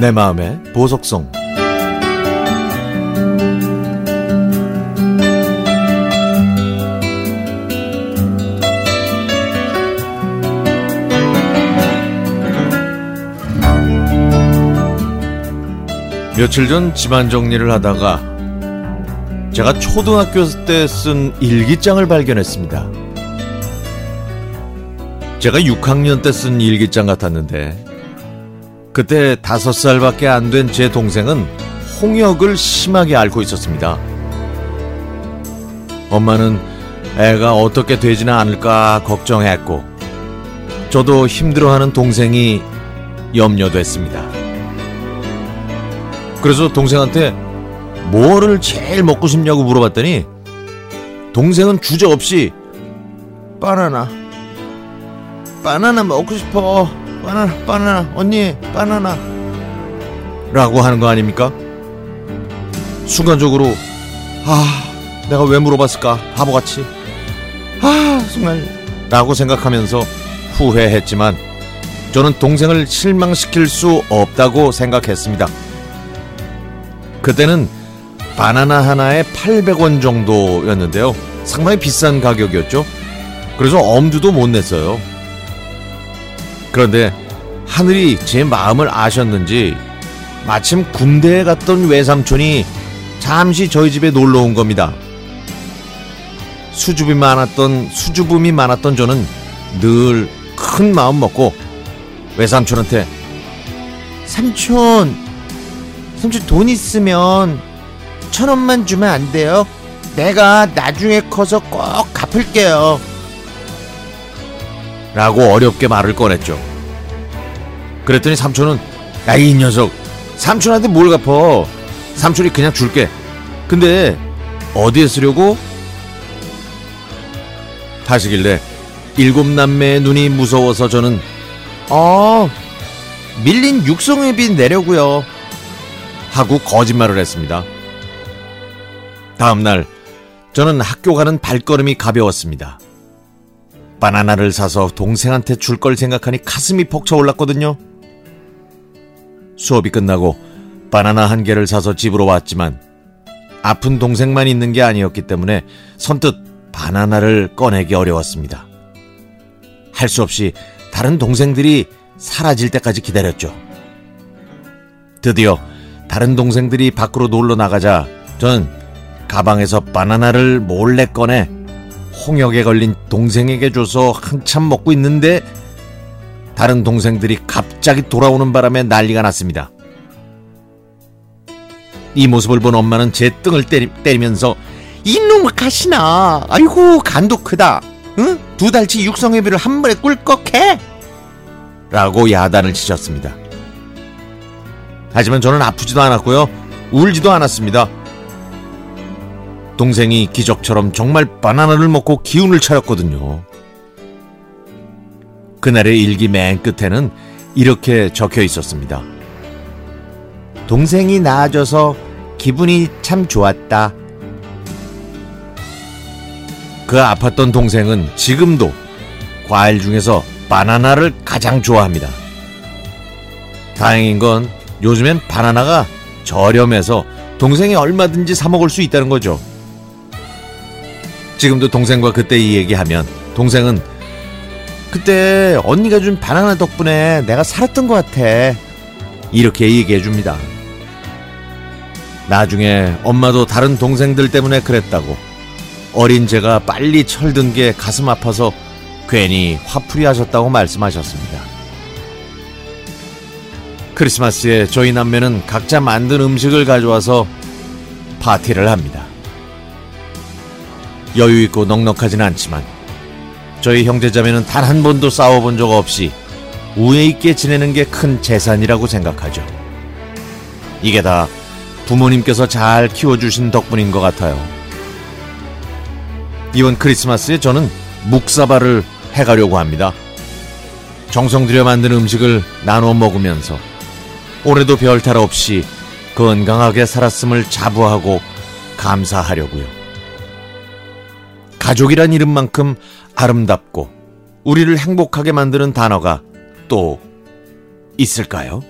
내 마음의 보석성 며칠 전 집안 정리를 하다가 제가 초등학교 때 쓴 일기장을 발견했습니다. 제가 6학년 때 쓴 일기장 같았는데 그때 다섯 살밖에 안 된 제 동생은 홍역을 심하게 앓고 있었습니다. 엄마는 애가 어떻게 되지는 않을까 걱정했고 저도 힘들어하는 동생이 염려됐습니다. 그래서 동생한테 뭐를 제일 먹고 싶냐고 물어봤더니 동생은 주저없이 바나나 바나나 먹고 싶어 바나나 바나나 언니 바나나 라고 하는 거 아닙니까? 순간적으로 아 내가 왜 물어봤을까 바보같이 아 정말 라고 생각하면서 후회했지만 저는 동생을 실망시킬 수 없다고 생각했습니다. 그때는 바나나 하나에 800원 정도였는데요. 상당히 비싼 가격이었죠. 그래서 엄두도 못 냈어요. 그런데 하늘이 제 마음을 아셨는지 마침 군대에 갔던 외삼촌이 잠시 저희 집에 놀러 온 겁니다. 수줍이 많았던 수줍음이 많았던 저는 늘 큰 마음 먹고 외삼촌한테 삼촌 삼촌 돈 있으면 천 원만 주면 안 돼요? 내가 나중에 커서 꼭 갚을게요. 라고 어렵게 말을 꺼냈죠. 그랬더니 삼촌은 야 이 녀석 삼촌한테 뭘 갚어 삼촌이 그냥 줄게 근데 어디에 쓰려고? 하시길래 일곱 남매의 눈이 무서워서 저는 어 밀린 육성회비 내려고요 하고 거짓말을 했습니다. 다음날 저는 학교 가는 발걸음이 가벼웠습니다. 바나나를 사서 동생한테 줄 걸 생각하니 가슴이 벅차올랐거든요. 수업이 끝나고 바나나 한 개를 사서 집으로 왔지만 아픈 동생만 있는 게 아니었기 때문에 선뜻 바나나를 꺼내기 어려웠습니다. 할 수 없이 다른 동생들이 사라질 때까지 기다렸죠. 드디어 다른 동생들이 밖으로 놀러 나가자 전 가방에서 바나나를 몰래 꺼내 홍역에 걸린 동생에게 줘서 한참 먹고 있는데 다른 동생들이 갑자기 돌아오는 바람에 난리가 났습니다. 이 모습을 본 엄마는 제 등을 때리, 때리면서 이놈의 가시나 아이고 간도 크다 응? 두 달치 육성회비를 한 번에 꿀꺽해 라고 야단을 치셨습니다. 하지만 저는 아프지도 않았고요 울지도 않았습니다. 동생이 기적처럼 정말 바나나를 먹고 기운을 차렸거든요. 그날의 일기 맨 끝에는 이렇게 적혀 있었습니다. 동생이 나아져서 기분이 참 좋았다. 그 아팠던 동생은 지금도 과일 중에서 바나나를 가장 좋아합니다. 다행인 건 요즘엔 바나나가 저렴해서 동생이 얼마든지 사 먹을 수 있다는 거죠. 지금도 동생과 그때 이 얘기하면 동생은 그때 언니가 준 바나나 덕분에 내가 살았던 것 같아. 이렇게 얘기해 줍니다. 나중에 엄마도 다른 동생들 때문에 그랬다고 어린 제가 빨리 철든 게 가슴 아파서 괜히 화풀이 하셨다고 말씀하셨습니다. 크리스마스에 저희 남매는 각자 만든 음식을 가져와서 파티를 합니다. 여유 있고 넉넉하진 않지만 저희 형제자매는 단 한 번도 싸워본 적 없이 우애 있게 지내는 게 큰 재산이라고 생각하죠. 이게 다 부모님께서 잘 키워주신 덕분인 것 같아요. 이번 크리스마스에 저는 묵사발을 해가려고 합니다. 정성 들여 만든 음식을 나눠 먹으면서 올해도 별탈 없이 건강하게 살았음을 자부하고 감사하려고요. 가족이란 이름만큼 아름답고 우리를 행복하게 만드는 단어가 또 있을까요?